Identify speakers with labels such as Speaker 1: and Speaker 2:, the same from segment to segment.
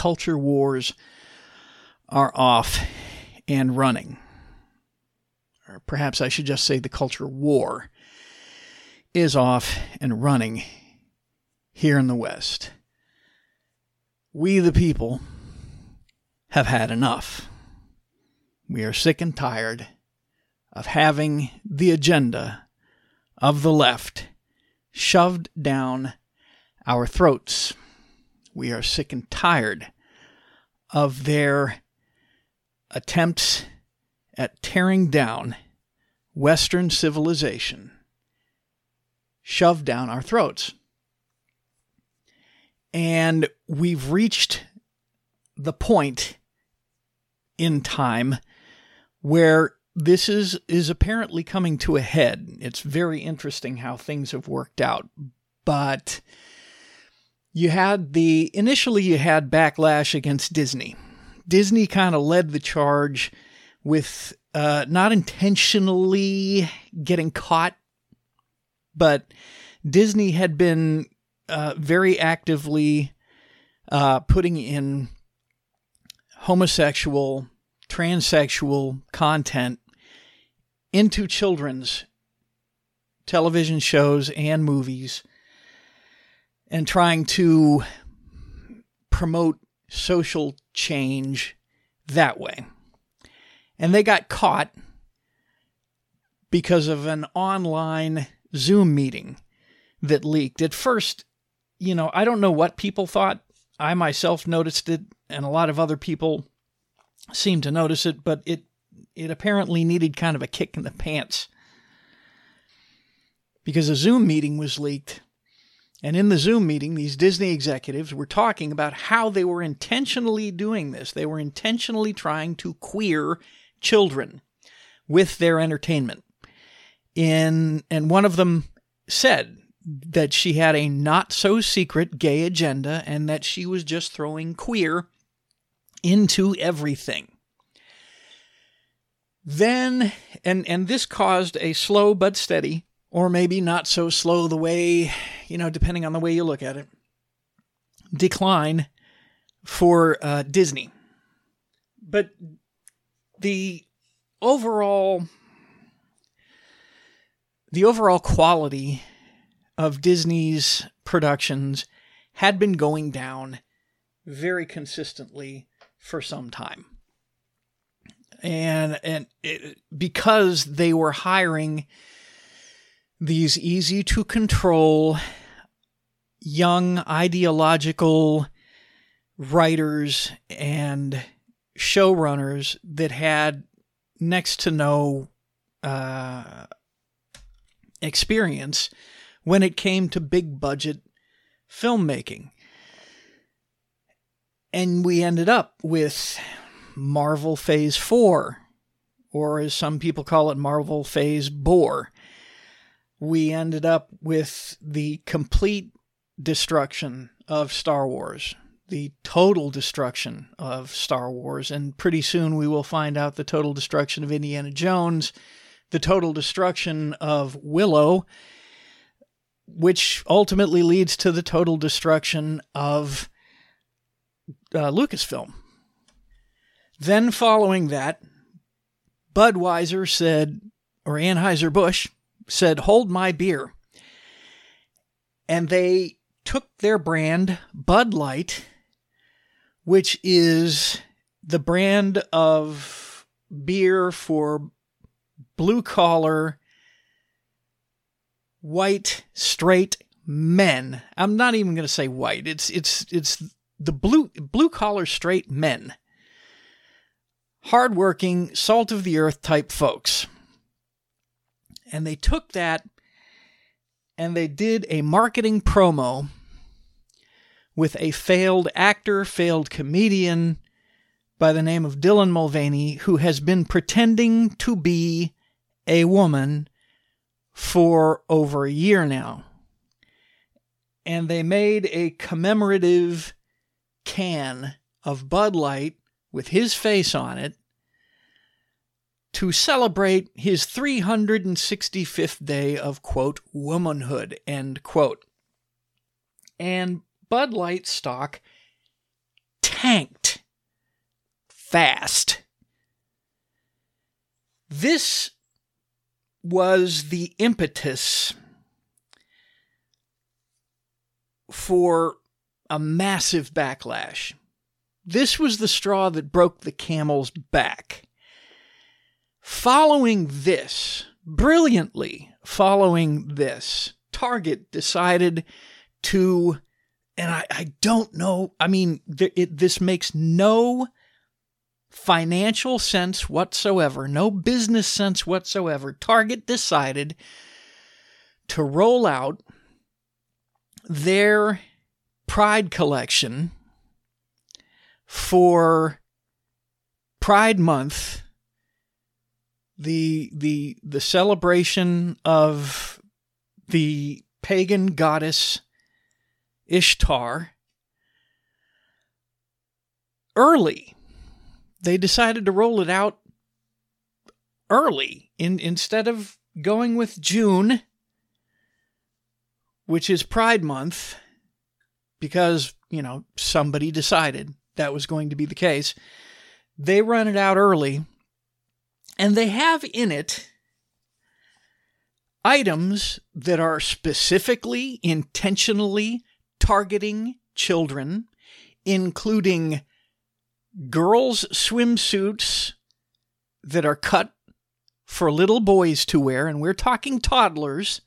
Speaker 1: culture wars are off and running. Or perhaps I should just say the culture war is off and running here in the West. We, the people, have had enough. We are sick and tired of having the agenda of the left shoved down our throats. We are sick and tired of their attempts at tearing down Western civilization shoved down our throats. And we've reached the point in time where this is is apparently coming to a head. It's very interesting how things have worked out. But you had the initially you had backlash against Disney. Disney kind of led the charge with uh, not intentionally getting caught, but Disney had been uh, very actively uh, putting in homosexual, transsexual content into children's television shows and movies and trying to promote social change that way. And they got caught because of an online Zoom meeting that leaked. At first, you know, I don't know what people thought. I myself noticed it, and a lot of other people seemed to notice it, but it it apparently needed kind of a kick in the pants because a Zoom meeting was leaked. And in the Zoom meeting, these Disney executives were talking about how they were intentionally doing this. They were intentionally trying to queer children with their entertainment. In and one of them said that she had a not so secret gay agenda and that she was just throwing queer into everything. Then, and, and this caused a slow but steady, or maybe not so slow the way, you know, depending on the way you look at it, decline for uh, Disney. But the overall the overall quality of Disney's productions had been going down very consistently for some time and and it, because they were hiring these easy to control young ideological writers and showrunners that had next to no uh, experience when it came to big budget filmmaking. And we ended up with Marvel Phase 4, or as some people call it, Marvel Phase Bore. We ended up with the complete destruction of Star Wars, the total destruction of Star Wars, and pretty soon we will find out the total destruction of Indiana Jones, the total destruction of Willow, which ultimately leads to the total destruction of uh, Lucasfilm. Then, following that, Budweiser said, or Anheuser-Busch said, hold my beer. And they took their brand, Bud Light, which is the brand of beer for blue collar, white, straight men. I'm not even going to say white. It's it's it's the blue blue collar straight men hardworking, salt of the earth type folks. And they took that and they did a marketing promo with a failed actor, failed comedian by the name of Dylan Mulvaney, who has been pretending to be a woman for over a year now. And they made a commemorative can of Bud Light with his face on it to celebrate his 365th day of, quote, womanhood, end quote. And Bud Light stock tanked fast. This was the impetus for a massive backlash. This was the straw that broke the camel's back. Following this, brilliantly following this, Target decided to, and I, I don't know, I mean, th- it, this makes no financial sense whatsoever, no business sense whatsoever. Target decided to roll out their Pride collection for Pride Month, the the the celebration of the pagan goddess Ishtar early. They decided to roll it out early in instead of going with June, which is Pride Month, because, you know, somebody decided that was going to be the case. They run it out early, and they have in it items that are specifically, intentionally targeting children, including girls' swimsuits that are cut for little boys to wear, and we're talking toddlers.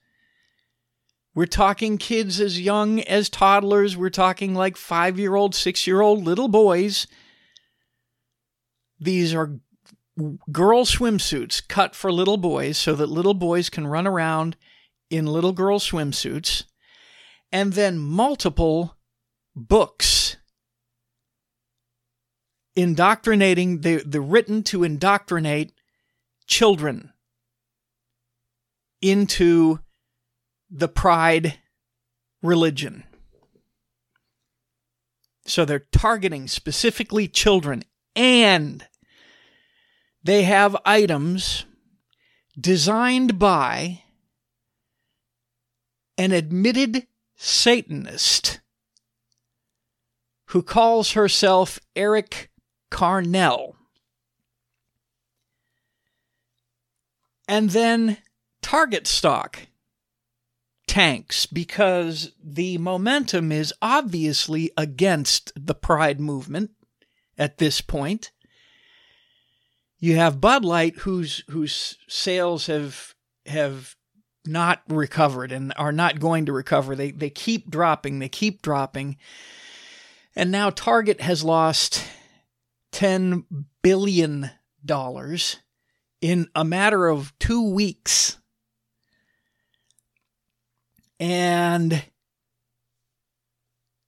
Speaker 1: We're talking kids as young as toddlers. We're talking like five year old, six year old little boys. These are girl swimsuits cut for little boys so that little boys can run around in little girl swimsuits, and then multiple books indoctrinating the, the written to indoctrinate children into the pride religion. So they're targeting specifically children and they have items designed by an admitted Satanist who calls herself Erik Carnell. And then Target stock tanks because the momentum is obviously against the Pride movement at this point. You have Bud Light, whose whose sales have have not recovered and are not going to recover. They they keep dropping. They keep dropping. And now Target has lost ten billion dollars in a matter of two weeks. And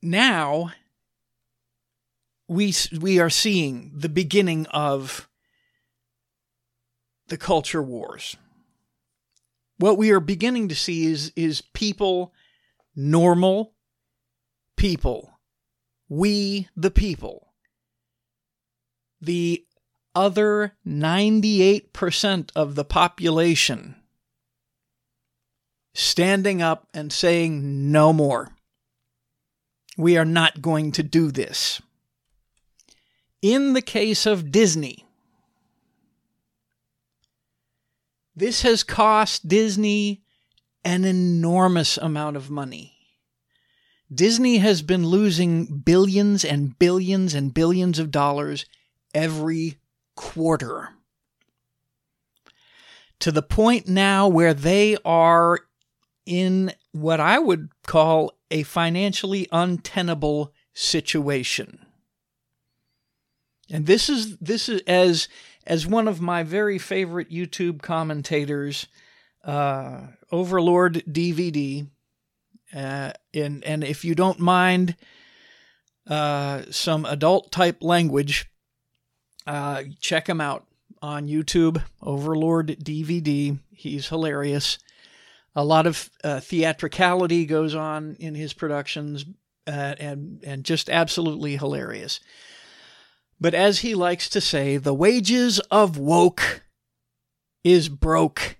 Speaker 1: now we we are seeing the beginning of the culture wars. What we are beginning to see is, is people, normal people, we the people, the other 98% of the population standing up and saying no more. We are not going to do this. In the case of Disney, This has cost Disney an enormous amount of money. Disney has been losing billions and billions and billions of dollars every quarter. To the point now where they are in what I would call a financially untenable situation. And this is this is as as one of my very favorite YouTube commentators, uh, Overlord DVD. Uh, and and if you don't mind uh, some adult type language, uh, check him out on YouTube. Overlord DVD. He's hilarious. A lot of uh, theatricality goes on in his productions, uh, and and just absolutely hilarious. But as he likes to say, the wages of woke is broke.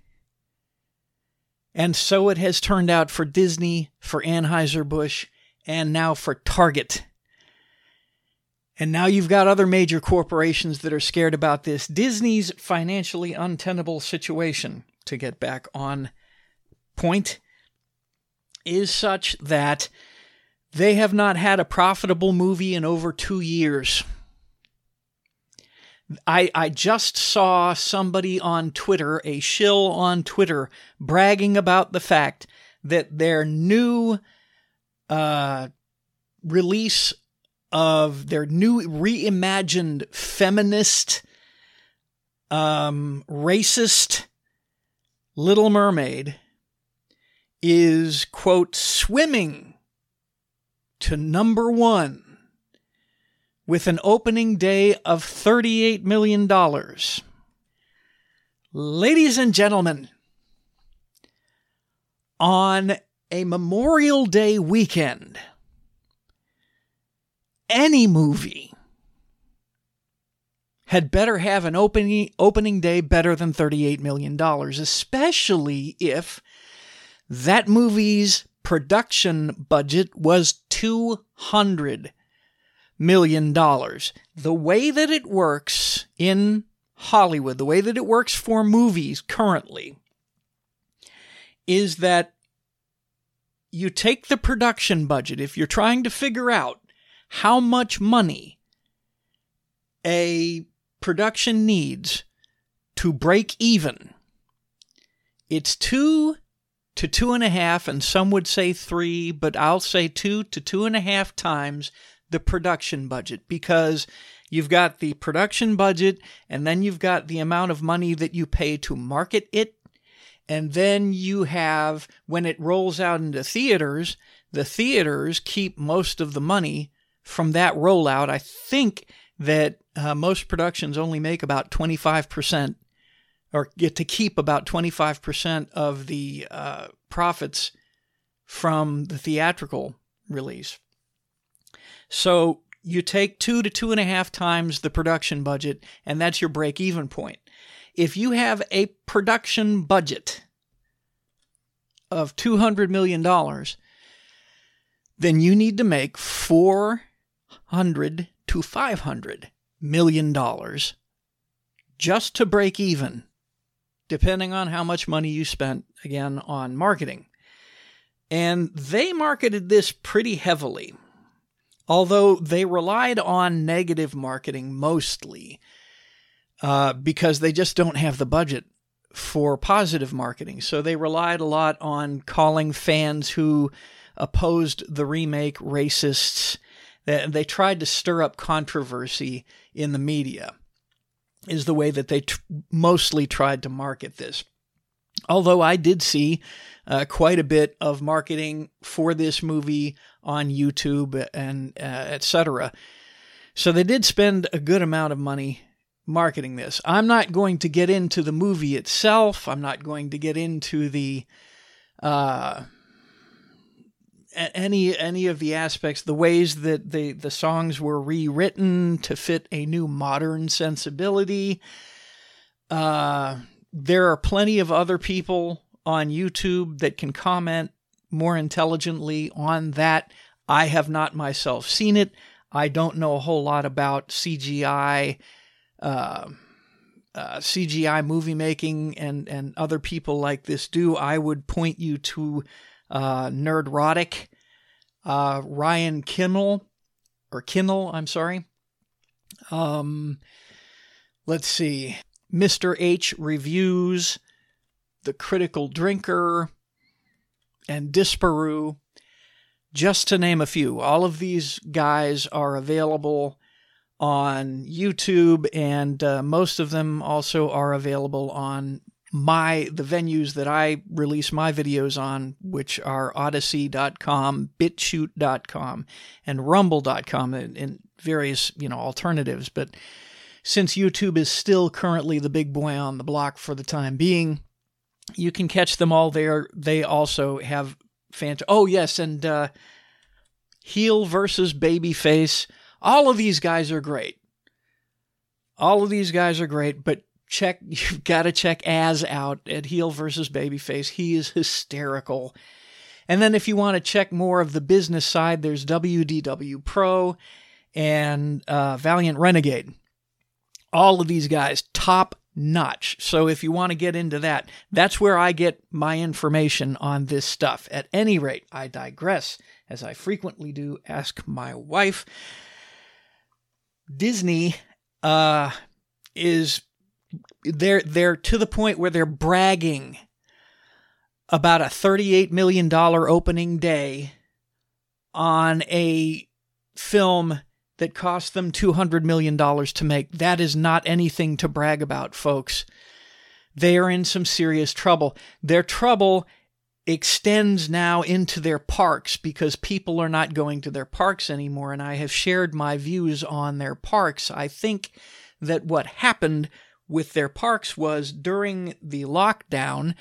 Speaker 1: And so it has turned out for Disney, for Anheuser-Busch, and now for Target. And now you've got other major corporations that are scared about this. Disney's financially untenable situation, to get back on point, is such that they have not had a profitable movie in over two years. I, I just saw somebody on Twitter, a shill on Twitter, bragging about the fact that their new uh, release of their new reimagined feminist, um, racist Little Mermaid is, quote, swimming to number one with an opening day of $38 million. Ladies and gentlemen, on a Memorial Day weekend, any movie had better have an opening opening day better than 38 million dollars especially if that movie's production budget was 200 million dollars the way that it works in Hollywood the way that it works for movies currently is that you take the production budget if you're trying to figure out how much money a production needs to break even. It's two to two and a half, and some would say three, but I'll say two to two and a half times the production budget because you've got the production budget and then you've got the amount of money that you pay to market it. And then you have, when it rolls out into theaters, the theaters keep most of the money from that rollout. I think that uh, most productions only make about 25% or get to keep about 25% of the uh, profits from the theatrical release. So you take two to two and a half times the production budget, and that's your break even point. If you have a production budget of $200 million, then you need to make four hundred to five hundred million dollars just to break even, depending on how much money you spent again on marketing. And they marketed this pretty heavily, although they relied on negative marketing mostly uh, because they just don't have the budget for positive marketing. So they relied a lot on calling fans who opposed the remake racists they, tried to stir up controversy in the media, is the way that they t- mostly tried to market this. Although I did see uh, quite a bit of marketing for this movie on YouTube and uh, etc. So they did spend a good amount of money marketing this. I'm not going to get into the movie itself. I'm not going to get into the uh, any any of the aspects, the ways that the the songs were rewritten to fit a new modern sensibility. Uh, there are plenty of other people on YouTube that can comment more intelligently on that. I have not myself seen it. I don't know a whole lot about CGI, uh, uh, CGI movie making, and and other people like this do. I would point you to uh, Nerdrotic, uh, Ryan Kimmel, or Kinnell, I'm sorry. Um, let's see, Mr. H reviews, The Critical Drinker, and Disparu, just to name a few. All of these guys are available on YouTube, and uh, most of them also are available on my the venues that I release my videos on, which are Odysee.com, BitChute.com, and Rumble.com, and, and various you know alternatives. But since YouTube is still currently the big boy on the block for the time being, you can catch them all there. They also have fant. Oh yes, and uh, heel versus babyface. All of these guys are great. All of these guys are great, but check you've got to check Az out at heel versus babyface. He is hysterical. And then if you want to check more of the business side, there's WDW Pro and uh, Valiant Renegade. All of these guys, top notch. So if you want to get into that, that's where I get my information on this stuff. At any rate, I digress, as I frequently do. Ask my wife. Disney uh, is they're they're to the point where they're bragging about a 38 million dollar opening day on a film that cost them $200 million to make. That is not anything to brag about, folks. They are in some serious trouble. Their trouble extends now into their parks because people are not going to their parks anymore. And I have shared my views on their parks. I think that what happened with their parks was during the lockdown,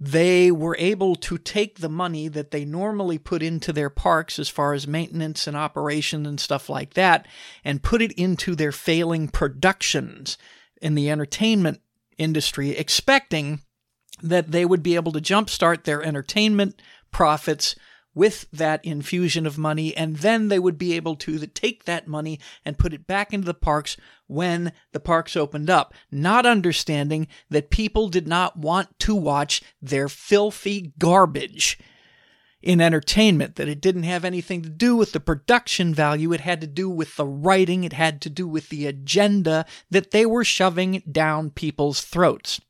Speaker 1: they were able to take the money that they normally put into their parks as far as maintenance and operation and stuff like that and put it into their failing productions in the entertainment industry, expecting that they would be able to jumpstart their entertainment profits with that infusion of money, and then they would be able to take that money and put it back into the parks when the parks opened up, not understanding that people did not want to watch their filthy garbage in entertainment, that it didn't have anything to do with the production value, it had to do with the writing, it had to do with the agenda that they were shoving down people's throats.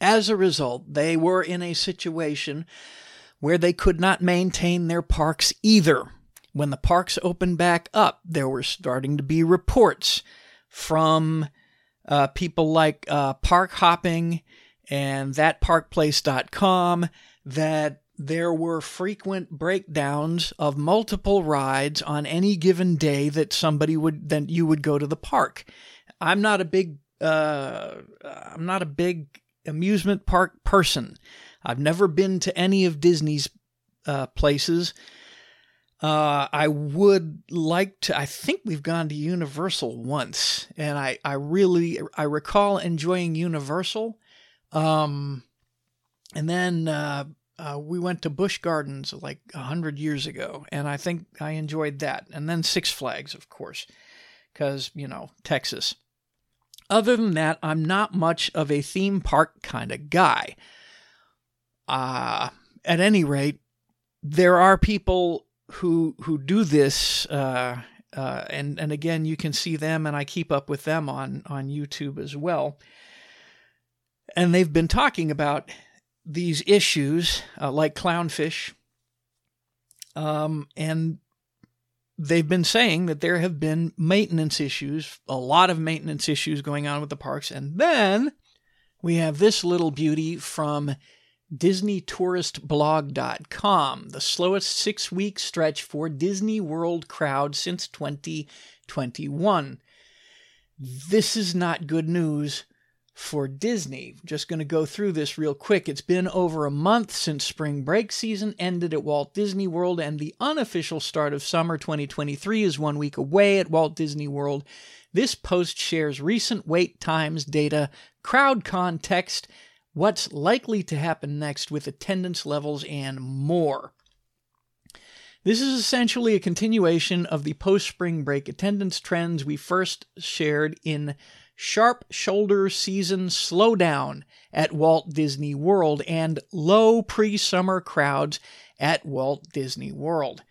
Speaker 1: As a result, they were in a situation where they could not maintain their parks either. When the parks opened back up, there were starting to be reports from uh, people like uh, Park Hopping and thatparkplace.com that there were frequent breakdowns of multiple rides on any given day that somebody would then you would go to the park. I'm not a big uh, I'm not a big amusement park person. I've never been to any of Disney's uh, places. Uh, I would like to. I think we've gone to Universal once, and I, I really I recall enjoying Universal. Um, and then uh, uh, we went to Busch Gardens like a hundred years ago, and I think I enjoyed that. And then Six Flags, of course, because you know Texas. Other than that, I'm not much of a theme park kind of guy. Uh, at any rate, there are people who who do this, uh, uh, and and again, you can see them, and I keep up with them on on YouTube as well. And they've been talking about these issues, uh, like clownfish, um, and they've been saying that there have been maintenance issues, a lot of maintenance issues going on with the parks, and then we have this little beauty from DisneyTouristBlog.com, the slowest six week stretch for Disney World crowd since 2021. This is not good news for Disney. Just going to go through this real quick. It's been over a month since spring break season ended at Walt Disney World, and the unofficial start of summer 2023 is one week away at Walt Disney World. This post shares recent wait times data, crowd context, what's likely to happen next with attendance levels, and more. This is essentially a continuation of the post spring break attendance trends we first shared in Sharp Shoulder Season Slowdown at Walt Disney World and low pre summer crowds at Walt Disney World.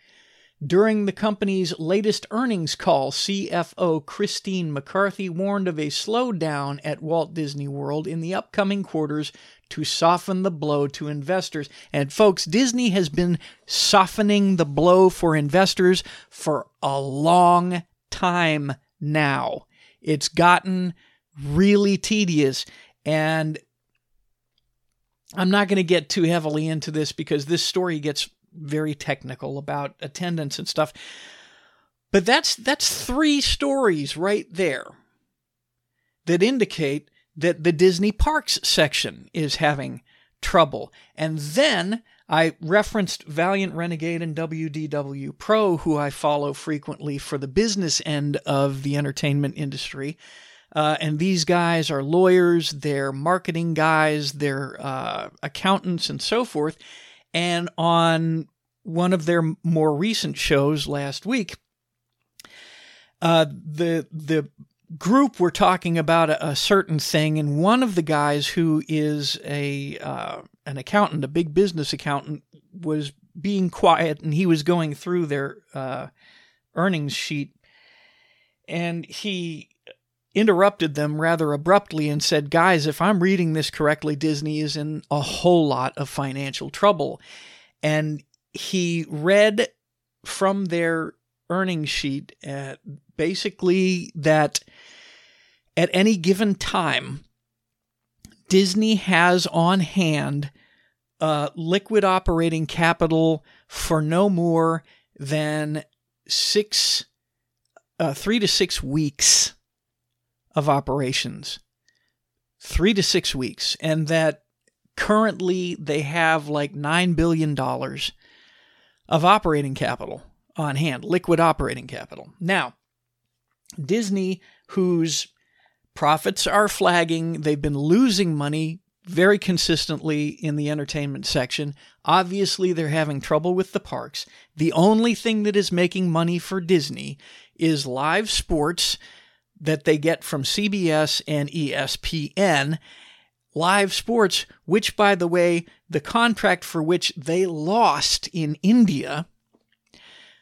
Speaker 1: During the company's latest earnings call, CFO Christine McCarthy warned of a slowdown at Walt Disney World in the upcoming quarters to soften the blow to investors. And folks, Disney has been softening the blow for investors for a long time now. It's gotten really tedious and I'm not going to get too heavily into this because this story gets very technical about attendance and stuff. But that's that's three stories right there that indicate that the Disney Parks section is having trouble. And then I referenced Valiant Renegade and WDW Pro, who I follow frequently for the business end of the entertainment industry. Uh, and these guys are lawyers, they're marketing guys, they're uh, accountants, and so forth. And on one of their more recent shows last week, uh, the the group were talking about a, a, certain thing, and one of the guys who is a uh, an accountant, a big business accountant, was being quiet, and he was going through their uh, earnings sheet, and he interrupted them rather abruptly and said, Guys, if I'm reading this correctly, Disney is in a whole lot of financial trouble. And he read from their earnings sheet uh, basically that at any given time, Disney has on hand uh, liquid operating capital for no more than six, uh, three to six weeks of operations. Three to six weeks. And that currently they have like $9 billion of operating capital on hand, liquid operating capital. Now, Disney, whose profits are flagging, they've been losing money very consistently in the entertainment section. Obviously, they're having trouble with the parks. The only thing that is making money for Disney is live sports that they get from CBS and ESPN. Live sports, which, by the way, the contract for which they lost in India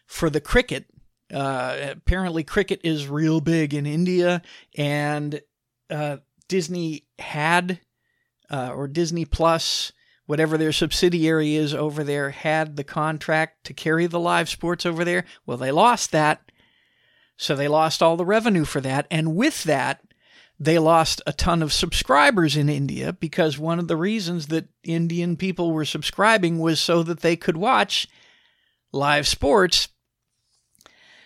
Speaker 1: for the cricket. Uh, apparently, cricket is real big in India, and uh, Disney had, uh, or Disney Plus, whatever their subsidiary is over there, had the contract to carry the live sports over there. Well, they lost that. So they lost all the revenue for that. And with that, they lost a ton of subscribers in India because one of the reasons that Indian people were subscribing was so that they could watch live sports.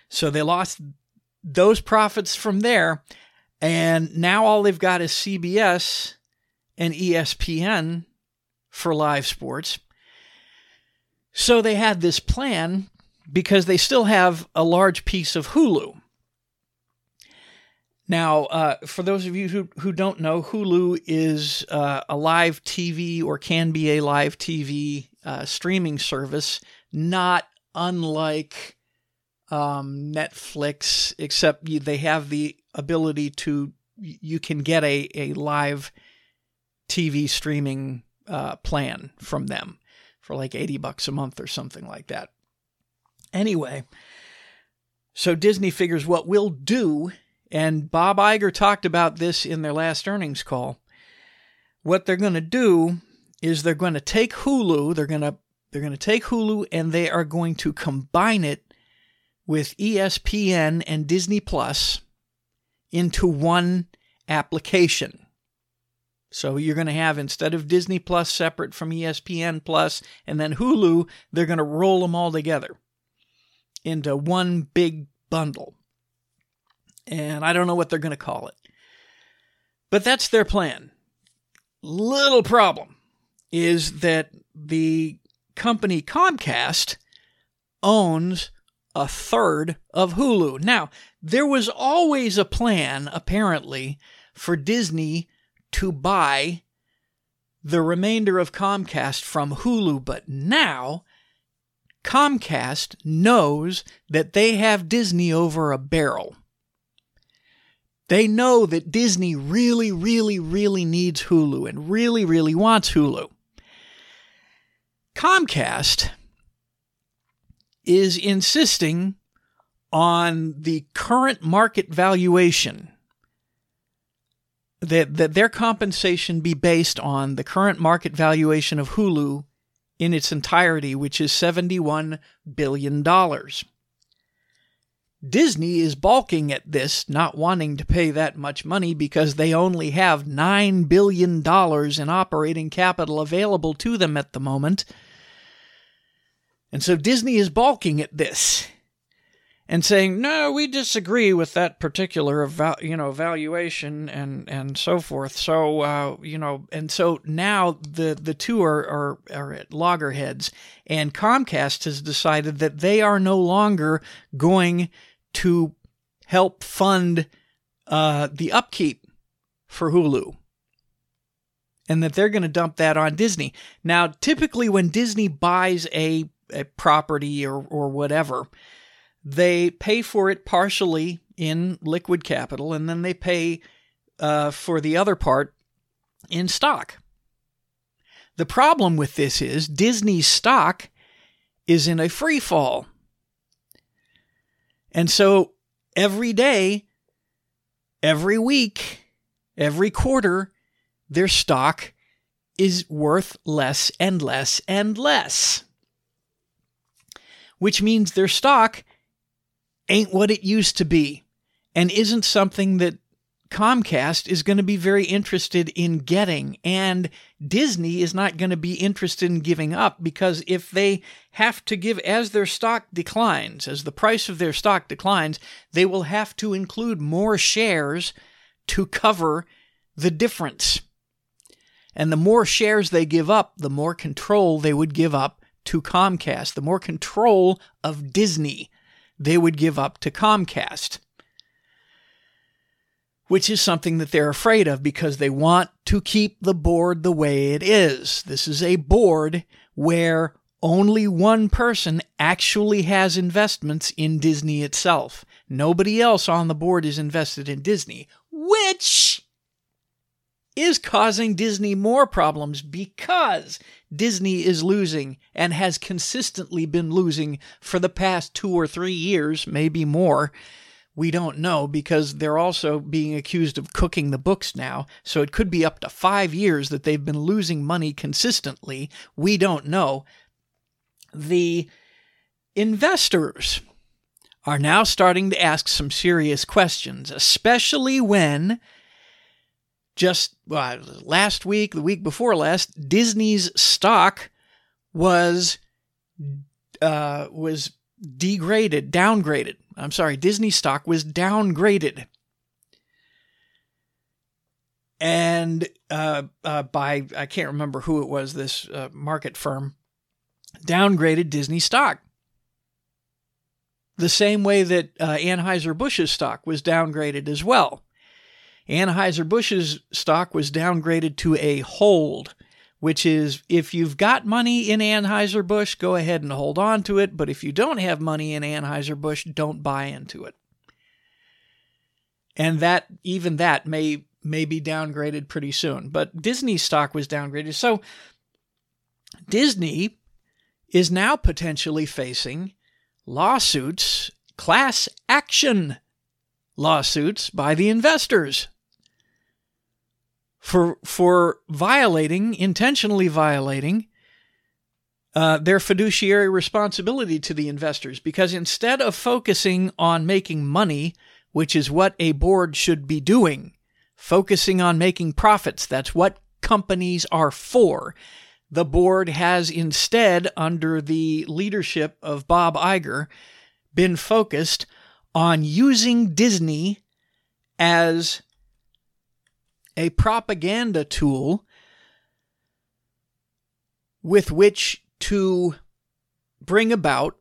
Speaker 1: So they lost those profits from there. And now all they've got is CBS and ESPN for live sports. So they had this plan because they still have a large piece of Hulu. Now, uh, for those of you who, who don't know, Hulu is uh, a live TV or can be a live TV uh, streaming service, not unlike um, Netflix, except they have the ability to, you can get a, a live TV streaming uh, plan from them for like 80 bucks a month or something like that. Anyway, so Disney figures what we'll do and Bob Iger talked about this in their last earnings call. What they're going to do is they're going to take Hulu, they're going to they're going to take Hulu and they are going to combine it with ESPN and Disney Plus into one application. So you're going to have instead of Disney Plus separate from ESPN Plus and then Hulu, they're going to roll them all together into one big bundle and I don't know what they're going to call it. But that's their plan. Little problem is that the company Comcast owns a third of Hulu. Now, there was always a plan, apparently, for Disney to buy the remainder of Comcast from Hulu, but now Comcast knows that they have Disney over a barrel. They know that Disney really, really, really needs Hulu and really, really wants Hulu. Comcast is insisting on the current market valuation that, that their compensation be based on the current market valuation of Hulu in its entirety, which is $71 billion. Disney is balking at this, not wanting to pay that much money because they only have $9 billion in operating capital available to them at the moment. And so Disney is balking at this and saying, "No, we disagree with that particular you know valuation and and so forth." So uh, you know, and so now the the two are, are are at loggerheads, and Comcast has decided that they are no longer going to help fund uh, the upkeep for Hulu. And that they're going to dump that on Disney. Now, typically, when Disney buys a, a property or, or whatever, they pay for it partially in liquid capital, and then they pay uh, for the other part in stock. The problem with this is Disney's stock is in a free fall. And so every day, every week, every quarter, their stock is worth less and less and less. Which means their stock ain't what it used to be and isn't something that Comcast is going to be very interested in getting, and Disney is not going to be interested in giving up because if they have to give, as their stock declines, as the price of their stock declines, they will have to include more shares to cover the difference. And the more shares they give up, the more control they would give up to Comcast, the more control of Disney they would give up to Comcast which is something that they're afraid of because they want to keep the board the way it is. This is a board where only one person actually has investments in Disney itself. Nobody else on the board is invested in Disney, which is causing Disney more problems because Disney is losing and has consistently been losing for the past two or three years, maybe more we don't know because they're also being accused of cooking the books now. So it could be up to five years that they've been losing money consistently. We don't know. The investors are now starting to ask some serious questions, especially when just well, last week, the week before last, Disney's stock was uh, was degraded, downgraded. I'm sorry, Disney stock was downgraded. And uh, uh, by, I can't remember who it was, this uh, market firm downgraded Disney stock. The same way that uh, Anheuser-Busch's stock was downgraded as well. Anheuser-Busch's stock was downgraded to a hold which is if you've got money in Anheuser-Busch, go ahead and hold on to it. But if you don't have money in Anheuser-Busch, don't buy into it. And that, even that may, may be downgraded pretty soon. But Disney stock was downgraded. So Disney is now potentially facing lawsuits, class action lawsuits by the investors for for violating intentionally violating uh, their fiduciary responsibility to the investors because instead of focusing on making money, which is what a board should be doing, focusing on making profits, that's what companies are for. The board has instead, under the leadership of Bob Iger, been focused on using Disney as a propaganda tool with which to bring about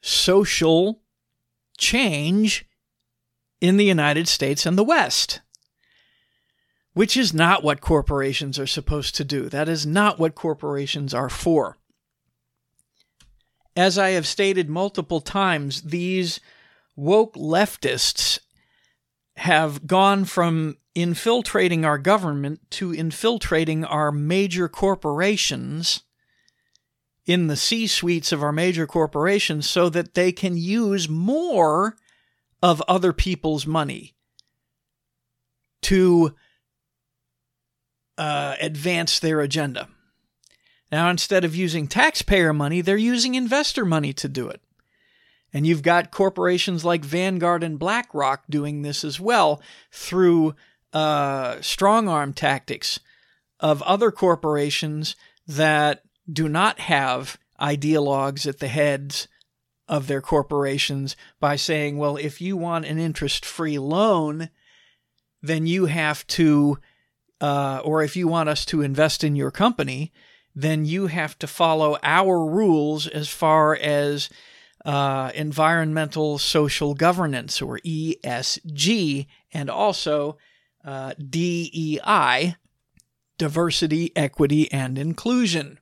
Speaker 1: social change in the United States and the West, which is not what corporations are supposed to do. That is not what corporations are for. As I have stated multiple times, these woke leftists have gone from infiltrating our government to infiltrating our major corporations in the C suites of our major corporations so that they can use more of other people's money to uh, advance their agenda. Now, instead of using taxpayer money, they're using investor money to do it. And you've got corporations like Vanguard and BlackRock doing this as well through uh, strong arm tactics of other corporations that do not have ideologues at the heads of their corporations by saying, well, if you want an interest free loan, then you have to, uh, or if you want us to invest in your company, then you have to follow our rules as far as uh, environmental social governance or ESG, and also uh, DEI, diversity, equity, and inclusion.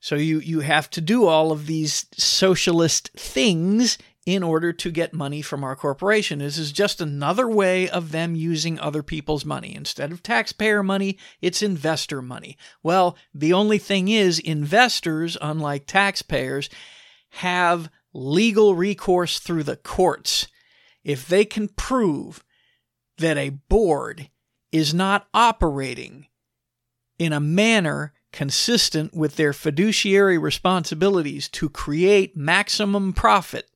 Speaker 1: So you, you have to do all of these socialist things in order to get money from our corporation. This is just another way of them using other people's money. Instead of taxpayer money, it's investor money. Well, the only thing is, investors, unlike taxpayers, have legal recourse through the courts. If they can prove that a board is not operating in a manner consistent with their fiduciary responsibilities to create maximum profit,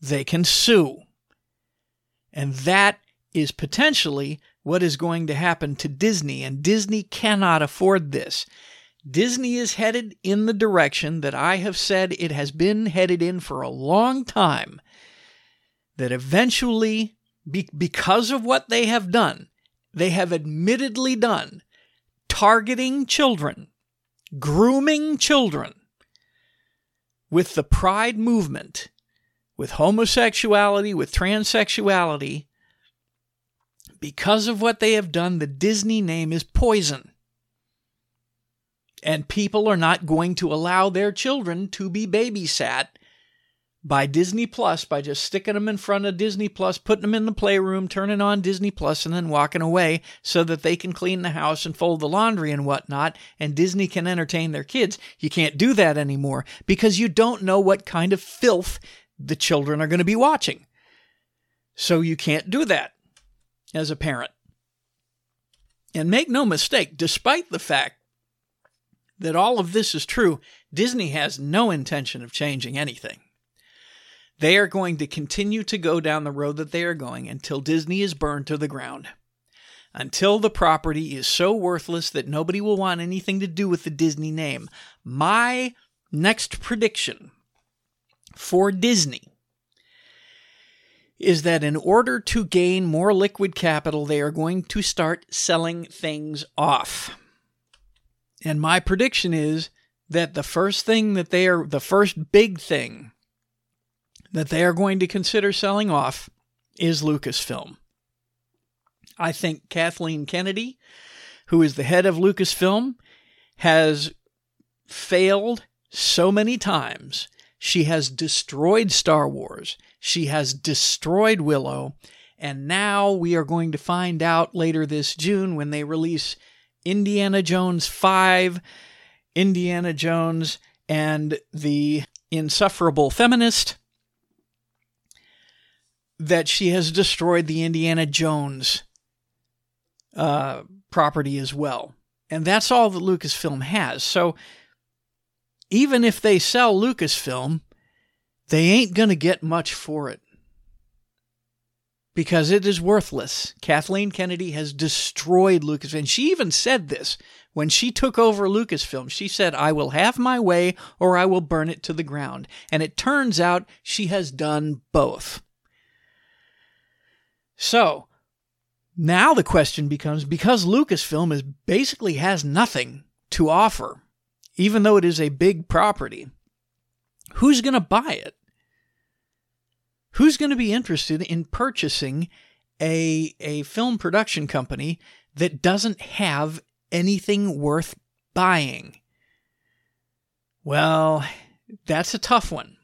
Speaker 1: they can sue. And that is potentially what is going to happen to Disney, and Disney cannot afford this. Disney is headed in the direction that I have said it has been headed in for a long time. That eventually, be- because of what they have done, they have admittedly done, targeting children, grooming children with the pride movement, with homosexuality, with transsexuality, because of what they have done, the Disney name is poison. And people are not going to allow their children to be babysat by Disney Plus by just sticking them in front of Disney Plus, putting them in the playroom, turning on Disney Plus, and then walking away so that they can clean the house and fold the laundry and whatnot, and Disney can entertain their kids. You can't do that anymore because you don't know what kind of filth the children are going to be watching. So you can't do that as a parent. And make no mistake, despite the fact that all of this is true, Disney has no intention of changing anything. They are going to continue to go down the road that they are going until Disney is burned to the ground. Until the property is so worthless that nobody will want anything to do with the Disney name. My next prediction for Disney is that in order to gain more liquid capital, they are going to start selling things off. And my prediction is that the first thing that they are, the first big thing that they are going to consider selling off is Lucasfilm. I think Kathleen Kennedy, who is the head of Lucasfilm, has failed so many times. She has destroyed Star Wars. She has destroyed Willow. And now we are going to find out later this June when they release Indiana Jones 5, Indiana Jones and the Insufferable Feminist that she has destroyed the Indiana Jones uh, property as well. And that's all that Lucasfilm has. So even if they sell Lucasfilm, they ain't going to get much for it because it is worthless. Kathleen Kennedy has destroyed Lucasfilm. And she even said this when she took over Lucasfilm. She said, I will have my way or I will burn it to the ground. And it turns out she has done both. So now the question becomes because Lucasfilm is basically has nothing to offer, even though it is a big property, who's going to buy it? Who's going to be interested in purchasing a, a film production company that doesn't have anything worth buying? Well, that's a tough one.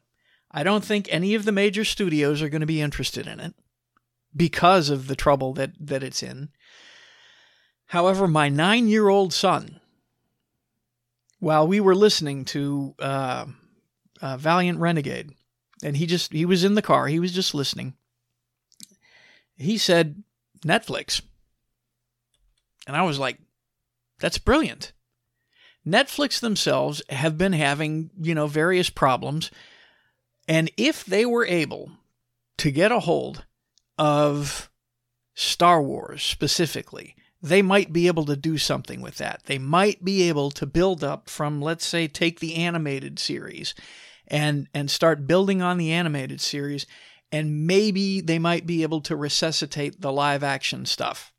Speaker 1: I don't think any of the major studios are going to be interested in it because of the trouble that, that it's in. However, my nine year old son, while we were listening to uh, uh, Valiant Renegade, and he just he was in the car, he was just listening. He said Netflix, and I was like, "That's brilliant." Netflix themselves have been having you know various problems, and if they were able to get a hold of Star Wars specifically, they might be able to do something with that. They might be able to build up from, let's say, take the animated series and and start building on the animated series, and maybe they might be able to resuscitate the live action stuff.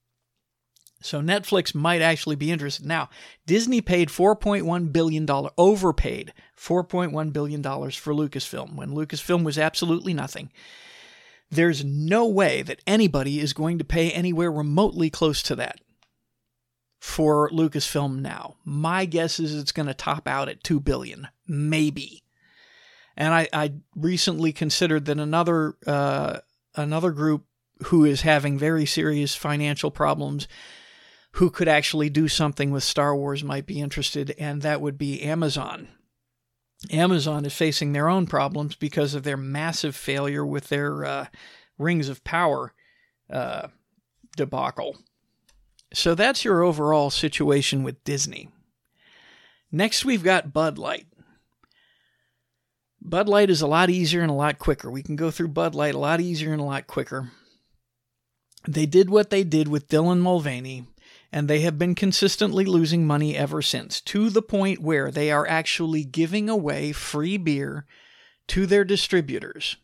Speaker 1: So Netflix might actually be interested. Now, Disney paid $4.1 billion, overpaid $4.1 billion for Lucasfilm when Lucasfilm was absolutely nothing. There's no way that anybody is going to pay anywhere remotely close to that for Lucasfilm now. My guess is it's going to top out at 2 billion, maybe. And I, I recently considered that another uh, another group who is having very serious financial problems who could actually do something with Star Wars might be interested, and that would be Amazon. Amazon is facing their own problems because of their massive failure with their uh, Rings of Power uh, debacle. So that's your overall situation with Disney. Next, we've got Bud Light. Bud Light is a lot easier and a lot quicker. We can go through Bud Light a lot easier and a lot quicker. They did what they did with Dylan Mulvaney, and they have been consistently losing money ever since, to the point where they are actually giving away free beer to their distributors.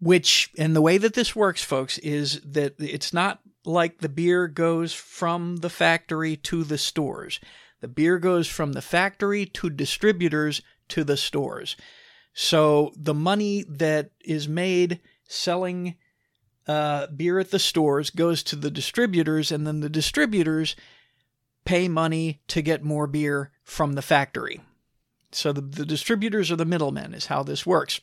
Speaker 1: Which, and the way that this works, folks, is that it's not like the beer goes from the factory to the stores. The beer goes from the factory to distributors to the stores. So the money that is made selling uh, beer at the stores goes to the distributors, and then the distributors pay money to get more beer from the factory. So the, the distributors are the middlemen, is how this works.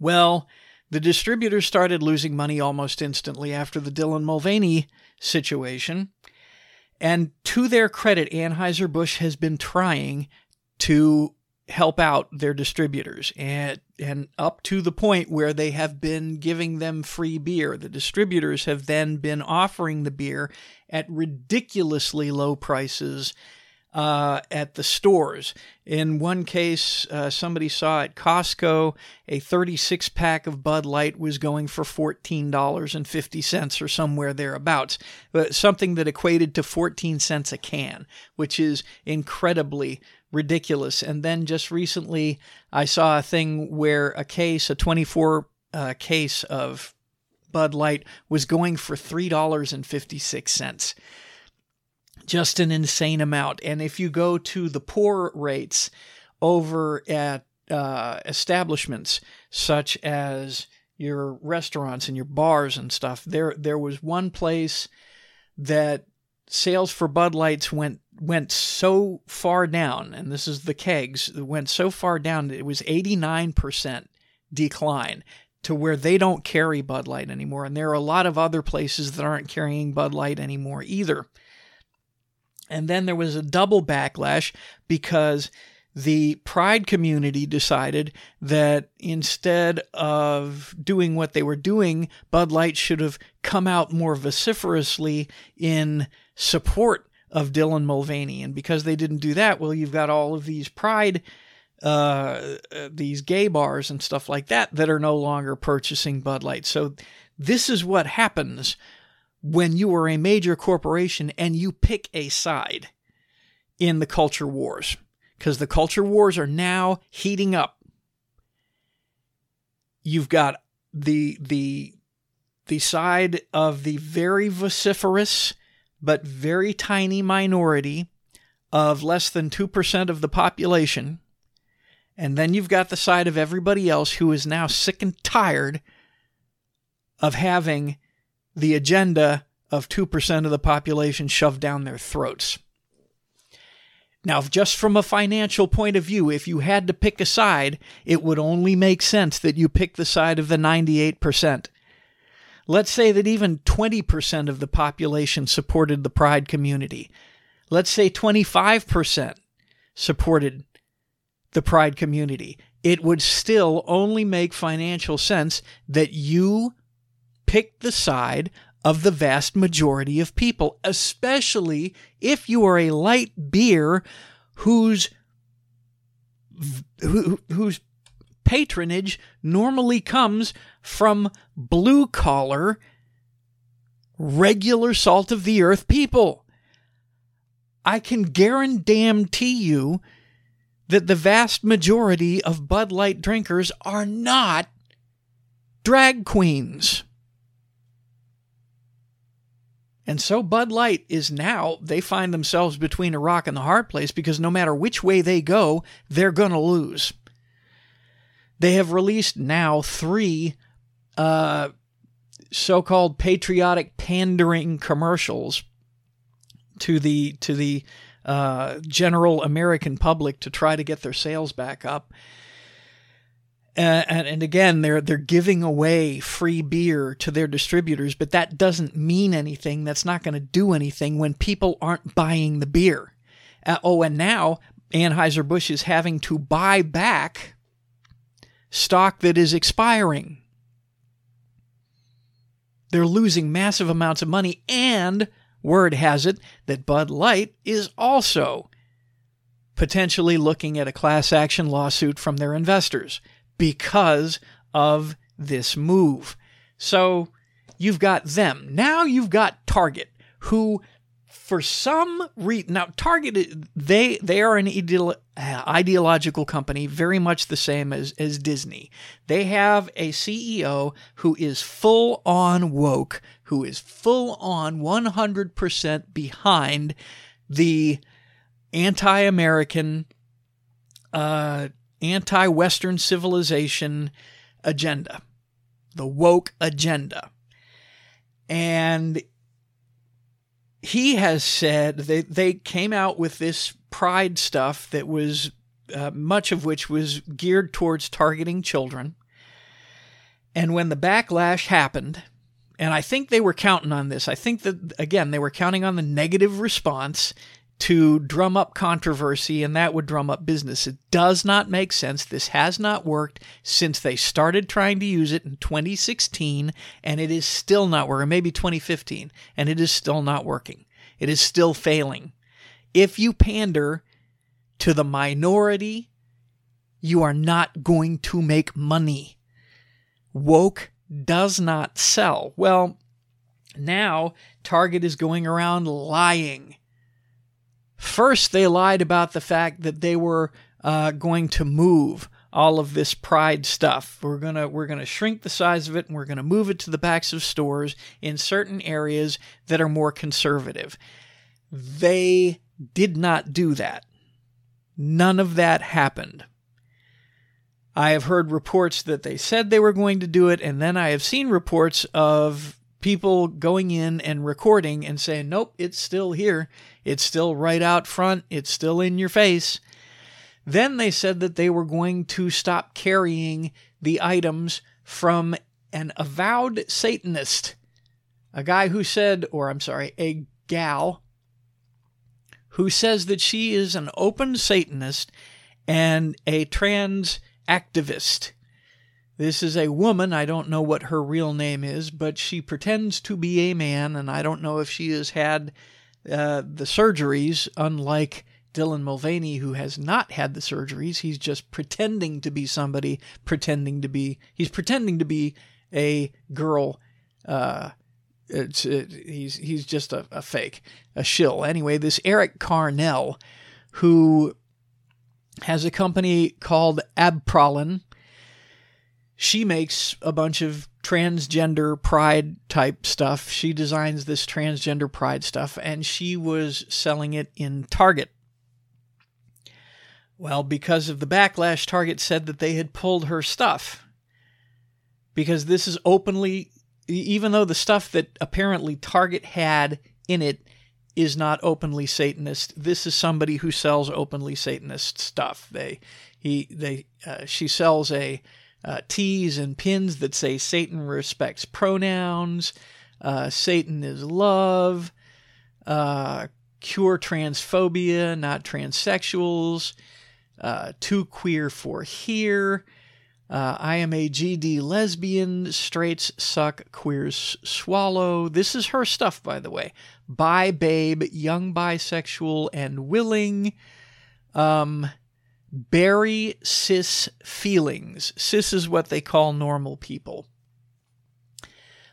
Speaker 1: Well, the distributors started losing money almost instantly after the Dylan Mulvaney situation. And to their credit, Anheuser-Busch has been trying to help out their distributors and and up to the point where they have been giving them free beer. The distributors have then been offering the beer at ridiculously low prices uh, at the stores. In one case, uh, somebody saw at Costco a 36 pack of Bud Light was going for $14.50 or somewhere thereabouts, but something that equated to 14 cents a can, which is incredibly ridiculous. And then just recently, I saw a thing where a case, a 24 uh, case of Bud Light, was going for $3.56. Just an insane amount. And if you go to the pour rates over at uh, establishments such as your restaurants and your bars and stuff, there there was one place that sales for Bud Lights went went so far down, and this is the kegs, went so far down it was 89% decline to where they don't carry Bud Light anymore. And there are a lot of other places that aren't carrying Bud Light anymore either. And then there was a double backlash because the Pride community decided that instead of doing what they were doing, Bud Light should have come out more vociferously in support of Dylan Mulvaney. And because they didn't do that, well, you've got all of these Pride, uh, these gay bars and stuff like that that are no longer purchasing Bud Light. So this is what happens when you are a major corporation and you pick a side in the culture wars because the culture wars are now heating up. You've got the the the side of the very vociferous but very tiny minority of less than 2% of the population. And then you've got the side of everybody else who is now sick and tired of having the agenda of 2% of the population shoved down their throats. Now, just from a financial point of view, if you had to pick a side, it would only make sense that you pick the side of the 98%. Let's say that even 20% of the population supported the Pride community. Let's say 25% supported the Pride community. It would still only make financial sense that you pick the side of the vast majority of people, especially if you are a light beer whose who, whose patronage normally comes from blue collar, regular salt of the earth people. I can guarantee you that the vast majority of Bud Light drinkers are not drag queens. And so Bud Light is now, they find themselves between a rock and the hard place because no matter which way they go, they're going to lose. They have released now three uh, so called patriotic pandering commercials to the to the uh, general American public to try to get their sales back up. Uh, and, and again, they're they're giving away free beer to their distributors, but that doesn't mean anything. That's not going to do anything when people aren't buying the beer. Uh, oh, and now Anheuser Busch is having to buy back stock that is expiring. They're losing massive amounts of money, and word has it that Bud Light is also potentially looking at a class action lawsuit from their investors because of this move. So you've got them. Now you've got Target, who for some reason now Target they they are an ideolo- ideological company very much the same as as Disney. They have a CEO who is full on woke, who is full on 100% behind the anti-American uh anti-western civilization agenda. The woke agenda. And he has said they they came out with this pride stuff that was uh, much of which was geared towards targeting children. And when the backlash happened, and I think they were counting on this. I think that again they were counting on the negative response to drum up controversy and that would drum up business. It does not make sense. This has not worked since they started trying to use it in 2016 and it is still not working, maybe 2015, and it is still not working. It is still failing. If you pander to the minority, you are not going to make money. Woke does not sell. Well, now Target is going around lying First, they lied about the fact that they were uh, going to move all of this pride stuff. We're gonna we're gonna shrink the size of it, and we're gonna move it to the backs of stores in certain areas that are more conservative. They did not do that. None of that happened. I have heard reports that they said they were going to do it, and then I have seen reports of people going in and recording and saying, nope, it's still here. It's still right out front. It's still in your face. Then they said that they were going to stop carrying the items from an avowed Satanist, a guy who said, or I'm sorry, a gal who says that she is an open Satanist and a trans activist. This is a woman. I don't know what her real name is, but she pretends to be a man, and I don't know if she has had uh, the surgeries, unlike Dylan Mulvaney, who has not had the surgeries. He's just pretending to be somebody, pretending to be, he's pretending to be a girl. Uh, it's it, he's he's just a, a fake, a shill. Anyway, this Erik Carnell, who has a company called Abprallen, she makes a bunch of transgender pride type stuff. She designs this transgender pride stuff and she was selling it in Target. Well, because of the backlash, Target said that they had pulled her stuff. Because this is openly, even though the stuff that apparently Target had in it is not openly Satanist, this is somebody who sells openly Satanist stuff. They, he, they, uh, she sells a uh, tees and pins that say Satan respects pronouns, uh, Satan is love, uh, cure transphobia, not transsexuals, uh, too queer for here. Uh, I am a GD lesbian, straights suck, queers swallow. This is her stuff, by the way. Bi babe, young bisexual and willing. Um, bury cis feelings. Cis is what they call normal people.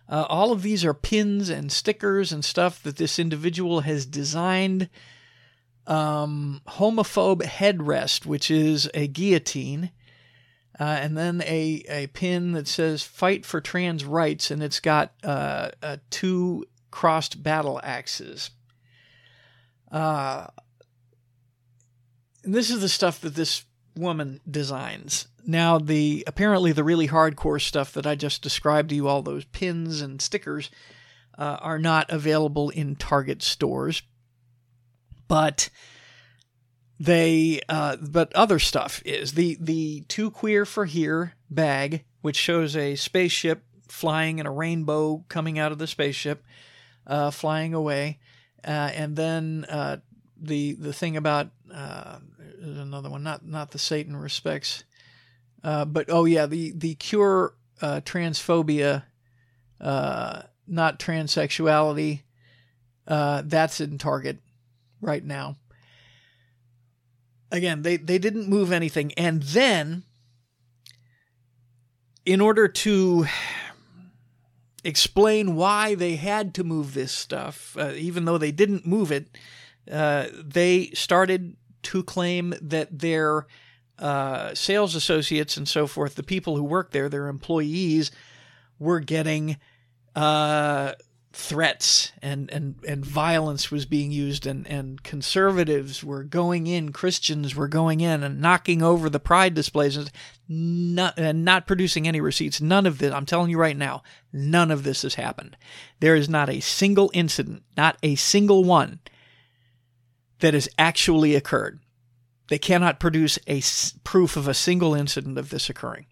Speaker 1: Uh, all of these are pins and stickers and stuff that this individual has designed. Um, homophobe headrest, which is a guillotine, uh, and then a, a pin that says fight for trans rights, and it's got uh, two crossed battle axes. Uh, and this is the stuff that this woman designs. Now, the apparently the really hardcore stuff that I just described to you, all those pins and stickers, uh, are not available in Target stores. But they uh, but other stuff is the the too queer for here bag which shows a spaceship flying in a rainbow coming out of the spaceship uh, flying away uh, and then uh, the the thing about uh, another one not not the satan respects uh, but oh yeah the the cure transphobia not transsexuality that's in target right now again, they, they didn't move anything. And then, in order to explain why they had to move this stuff, uh, even though they didn't move it, uh, they started to claim that their uh, sales associates and so forth, the people who work there, their employees, were getting uh, threats and, and, and violence was being used and, and conservatives were going in, Christians were going in and knocking over the pride displays not, and not producing any receipts. None of this, I'm telling you right now, none of this has happened. There is not a single incident, not a single one that has actually occurred. They cannot produce a proof of a single incident of this occurring.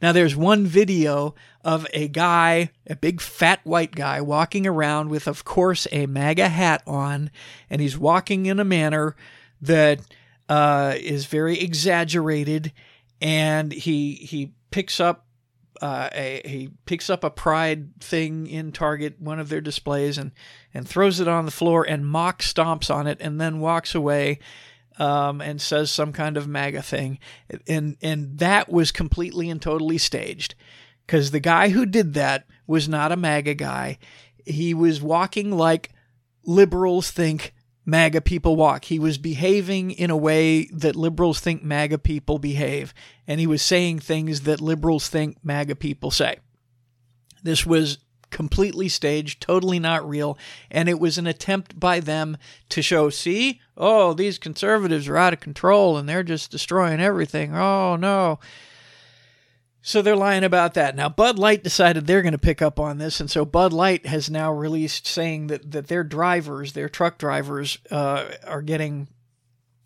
Speaker 1: Now, there's one video of a guy, a big fat white guy, walking around with, of course, a MAGA hat on, and he's walking in a manner that uh, is very exaggerated, and he he picks up uh, a he picks up a pride thing in Target, one of their displays, and and throws it on the floor and mock stomps on it, and then walks away um, and says some kind of MAGA thing, and and that was completely and totally staged, because the guy who did that was not a MAGA guy. He was walking like liberals think MAGA people walk. He was behaving in a way that liberals think MAGA people behave, and he was saying things that liberals think MAGA people say. This was completely staged, totally not real, and it was an attempt by them to show, see, oh, these conservatives are out of control and they're just destroying everything. Oh, no. So they're lying about that. Now, Bud Light decided they're going to pick up on this, and so Bud Light has now released saying that, that their drivers, their truck drivers, uh, are getting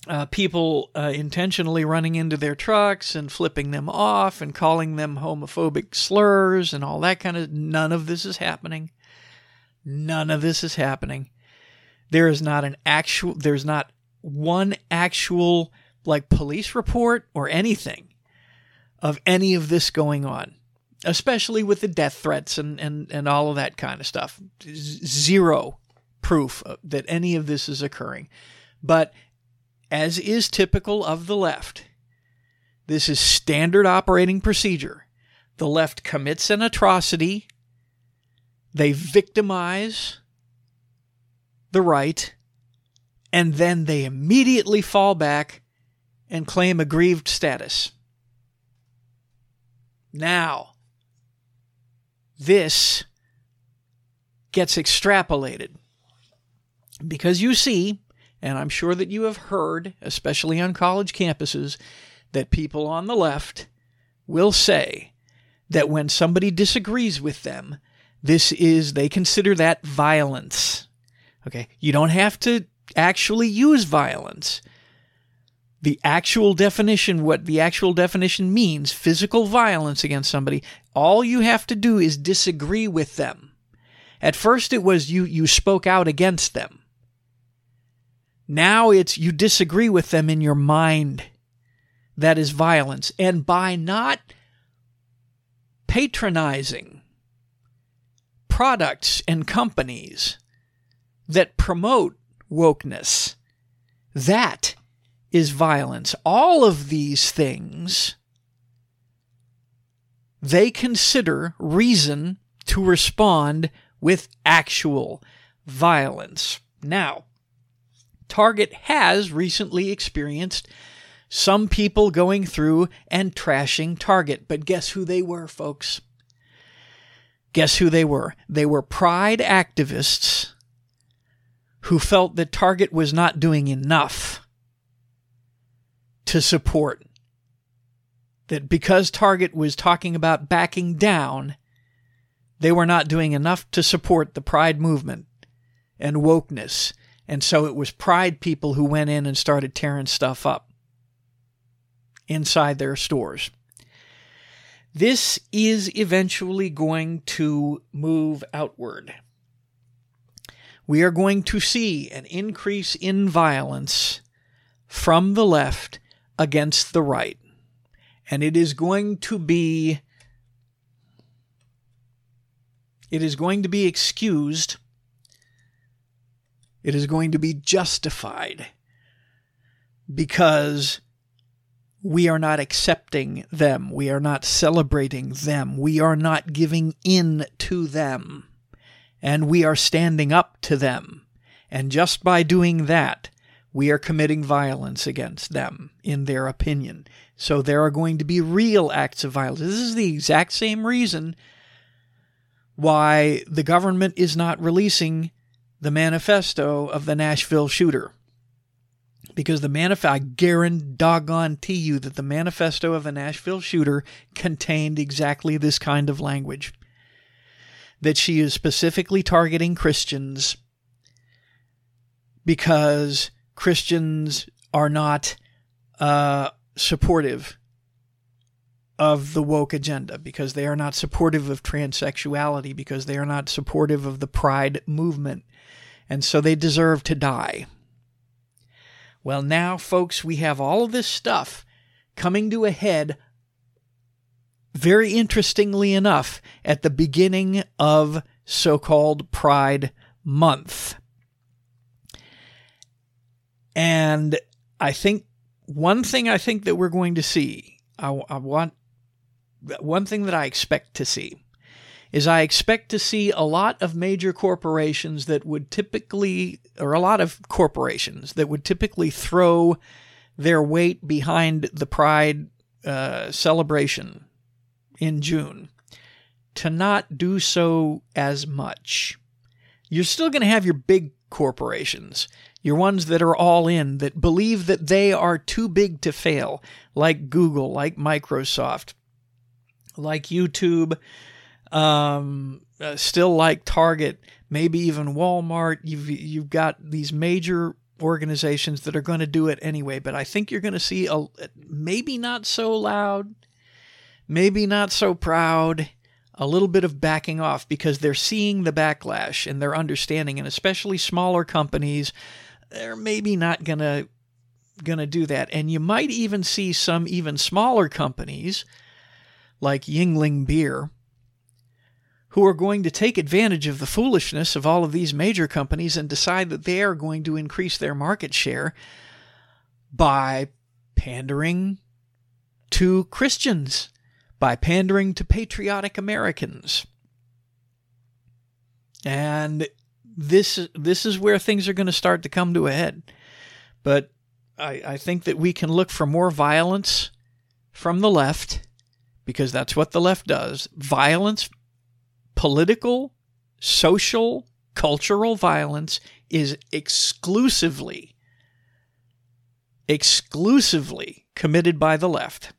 Speaker 1: uh, people uh, intentionally running into their trucks and flipping them off and calling them homophobic slurs and all that kind of. None of this is happening. None of this is happening. There is not an actual. There's not one actual like police report or anything of any of this going on, especially with the death threats and and and all of that kind of stuff. Zero proof that any of this is occurring. But as is typical of the left. This is standard operating procedure. The left commits an atrocity, they victimize the right, and then they immediately fall back and claim aggrieved status. Now, this gets extrapolated because you see, and I'm sure that you have heard, especially on college campuses, that people on the left will say that when somebody disagrees with them, this is, they consider that violence. Okay. You don't have to actually use violence. The actual definition, what the actual definition means, physical violence against somebody, all you have to do is disagree with them. At first, it was you, you spoke out against them. Now it's you disagree with them in your mind. That is violence. And by not patronizing products and companies that promote wokeness, that is violence. All of these things they consider reason to respond with actual violence. Now, Target has recently experienced some people going through and trashing Target. But guess who they were, folks? Guess who they were? They were pride activists who felt that Target was not doing enough to support. That because Target was talking about backing down, they were not doing enough to support the pride movement and wokeness And so it was Pride people who went in and started tearing stuff up inside their stores. This is eventually going to move outward. We are going to see an increase in violence from the left against the right. And it is going to be it is going to be excused. It is going to be justified because we are not accepting them. We are not celebrating them. We are not giving in to them. And we are standing up to them. And just by doing that, we are committing violence against them, in their opinion. So there are going to be real acts of violence. This is the exact same reason why the government is not releasing the manifesto of the Nashville shooter because the manifesto, I guarantee you that the manifesto of the Nashville shooter contained exactly this kind of language. That she is specifically targeting Christians because Christians are not uh, supportive of the woke agenda, because they are not supportive of transsexuality, because they are not supportive of the pride movement, and so they deserve to die. Well, now, folks, we have all of this stuff coming to a head, very interestingly enough, at the beginning of so called Pride Month. And I think one thing I think that we're going to see, I, I want one thing that I expect to see is I expect to see a lot of major corporations that would typically, or a lot of corporations that would typically throw their weight behind the Pride uh, celebration in June to not do so as much. You're still going to have your big corporations, your ones that are all in, that believe that they are too big to fail, like Google, like Microsoft, like YouTube, um, uh, still like Target, maybe even Walmart. You've you've got these major organizations that are going to do it anyway. But I think you're going to see a maybe not so loud, maybe not so proud, a little bit of backing off because they're seeing the backlash and they're understanding, and especially smaller companies, they're maybe not going to going to do that. And you might even see some even smaller companies like Yuengling Beer who are going to take advantage of the foolishness of all of these major companies and decide that they are going to increase their market share by pandering to Christians, by pandering to patriotic Americans. And this this is where things are going to start to come to a head. But I, I think that we can look for more violence from the left because that's what the left does. Violence political, social, cultural violence is exclusively, exclusively committed by the left.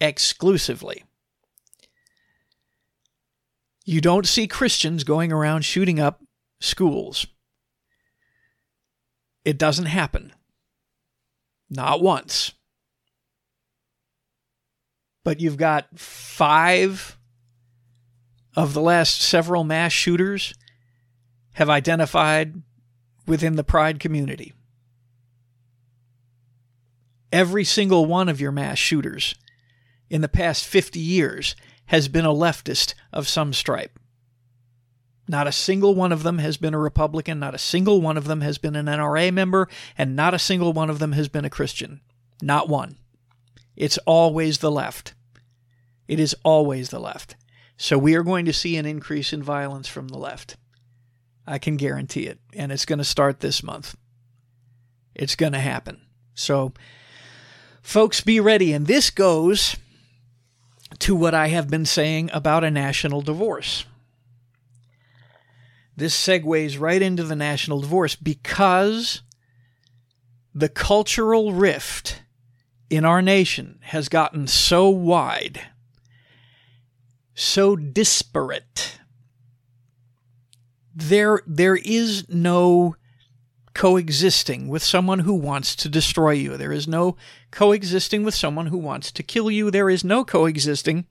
Speaker 1: Exclusively. You don't see Christians going around shooting up schools. It doesn't happen. Not once. But you've got five of the last several mass shooters have identified within the Pride community. Every single one of your mass shooters in the past 50 years has been a leftist of some stripe. Not a single one of them has been a Republican, not a single one of them has been an NRA member, and not a single one of them has been a Christian. Not one. It's always the left. It is always the left. So we are going to see an increase in violence from the left. I can guarantee it. And it's going to start this month. It's going to happen. So, folks, be ready. And this goes to what I have been saying about a national divorce. This segues right into the national divorce because the cultural rift in our nation has gotten so wide so disparate. There, there is no coexisting with someone who wants to destroy you. There is no coexisting with someone who wants to kill you. There is no coexisting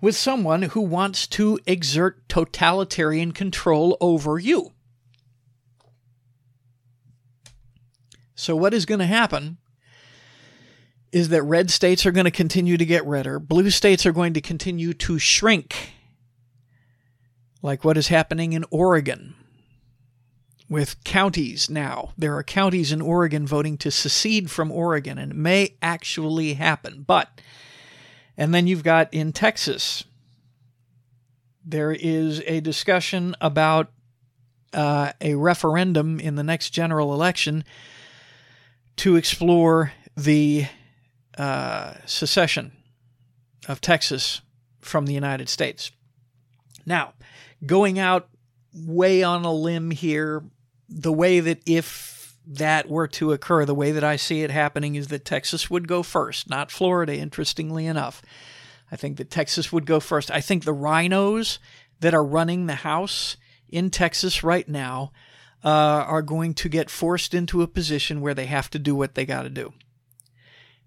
Speaker 1: with someone who wants to exert totalitarian control over you. So, what is going to happen is that red states are going to continue to get redder, blue states are going to continue to shrink, like what is happening in Oregon with counties now. There are counties in Oregon voting to secede from Oregon, and it may actually happen. But, and then you've got in Texas, there is a discussion about uh, a referendum in the next general election to explore the uh, secession of Texas from the United States. Now, going out way on a limb here, the way that if that were to occur, the way that I see it happening is that Texas would go first, not Florida, interestingly enough. I think that Texas would go first. I think the RINOs that are running the House in Texas right now uh, are going to get forced into a position where they have to do what they got to do.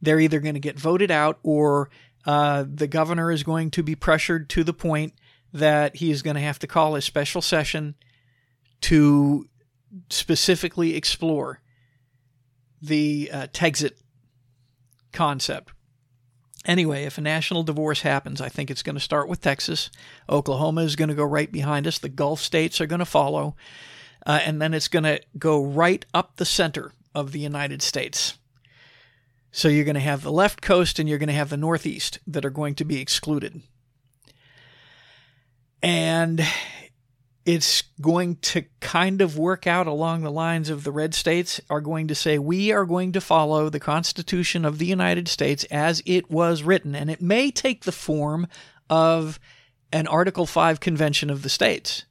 Speaker 1: They're either going to get voted out or uh, the governor is going to be pressured to the point that he is going to have to call a special session to specifically explore the uh, Texit concept. Anyway, if a national divorce happens, I think it's going to start with Texas. Oklahoma is going to go right behind us. The Gulf states are going to follow. Uh, and then it's going to go right up the center of the United States. So you're going to have the left coast and you're going to have the northeast that are going to be excluded. And it's going to kind of work out along the lines of the red states are going to say we are going to follow the constitution of the United States as it was written. And it may take the form of an article 5 convention of the states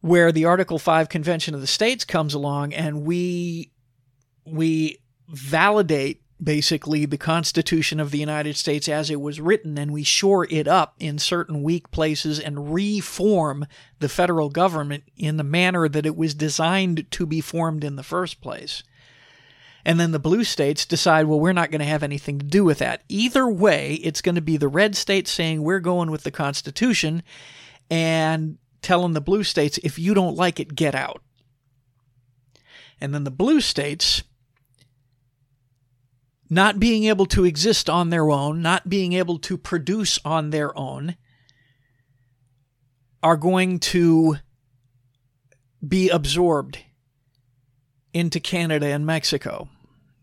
Speaker 1: where the article 5 convention of the states comes along and we we validate basically the Constitution of the United States as it was written, and we shore it up in certain weak places and reform the federal government in the manner that it was designed to be formed in the first place. And then the blue states decide, well, we're not going to have anything to do with that. Either way, it's going to be the red states saying we're going with the Constitution and telling the blue states, if you don't like it, get out. And then the blue states not being able to exist on their own, not being able to produce on their own, are going to be absorbed into Canada and Mexico.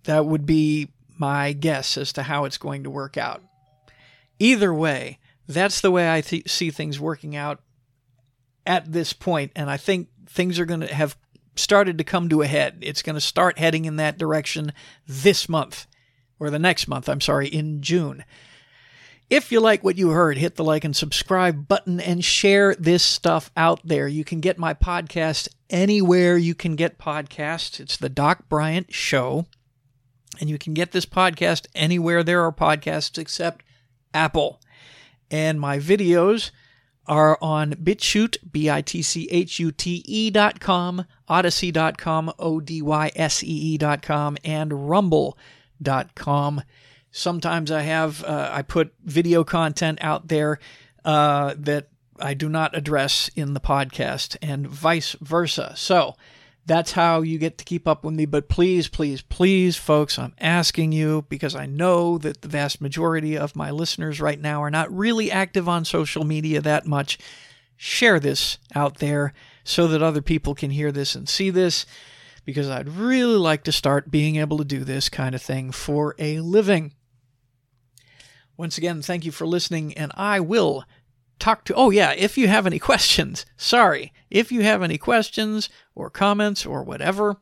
Speaker 1: That would be my guess as to how it's going to work out. Either way, that's the way I th- see things working out at this point, and I think things are going to have started to come to a head. It's going to start heading in that direction this month or the next month, I'm sorry, in June. If you like what you heard, hit the like and subscribe button and share this stuff out there. You can get my podcast anywhere you can get podcasts. It's the Doc Bryant Show. And you can get this podcast anywhere there are podcasts except Apple. And my videos are on BitChute, B I T C H U T E dot com, Odysee dot com, O D Y S E E dot com, and Rumble com. Sometimes I have uh, I put video content out there uh, that I do not address in the podcast, and vice versa. So that's how you get to keep up with me. But please, please, please, folks, I'm asking you because I know that the vast majority of my listeners right now are not really active on social media that much. Share this out there so that other people can hear this and see this because I'd really like to start being able to do this kind of thing for a living. Once again, thank you for listening, and I will talk to. Oh, yeah, if you have any questions, sorry, if you have any questions or comments or whatever,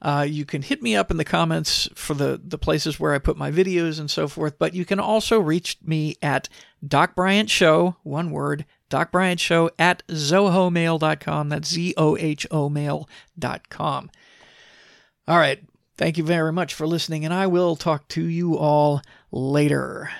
Speaker 1: uh, you can hit me up in the comments for the, the places where I put my videos and so forth, but you can also reach me at Doc Bryant Show, one word, Doc Bryant Show at zohomail.com. That's Z O H O mail.com. All right. Thank you very much for listening, and I will talk to you all later.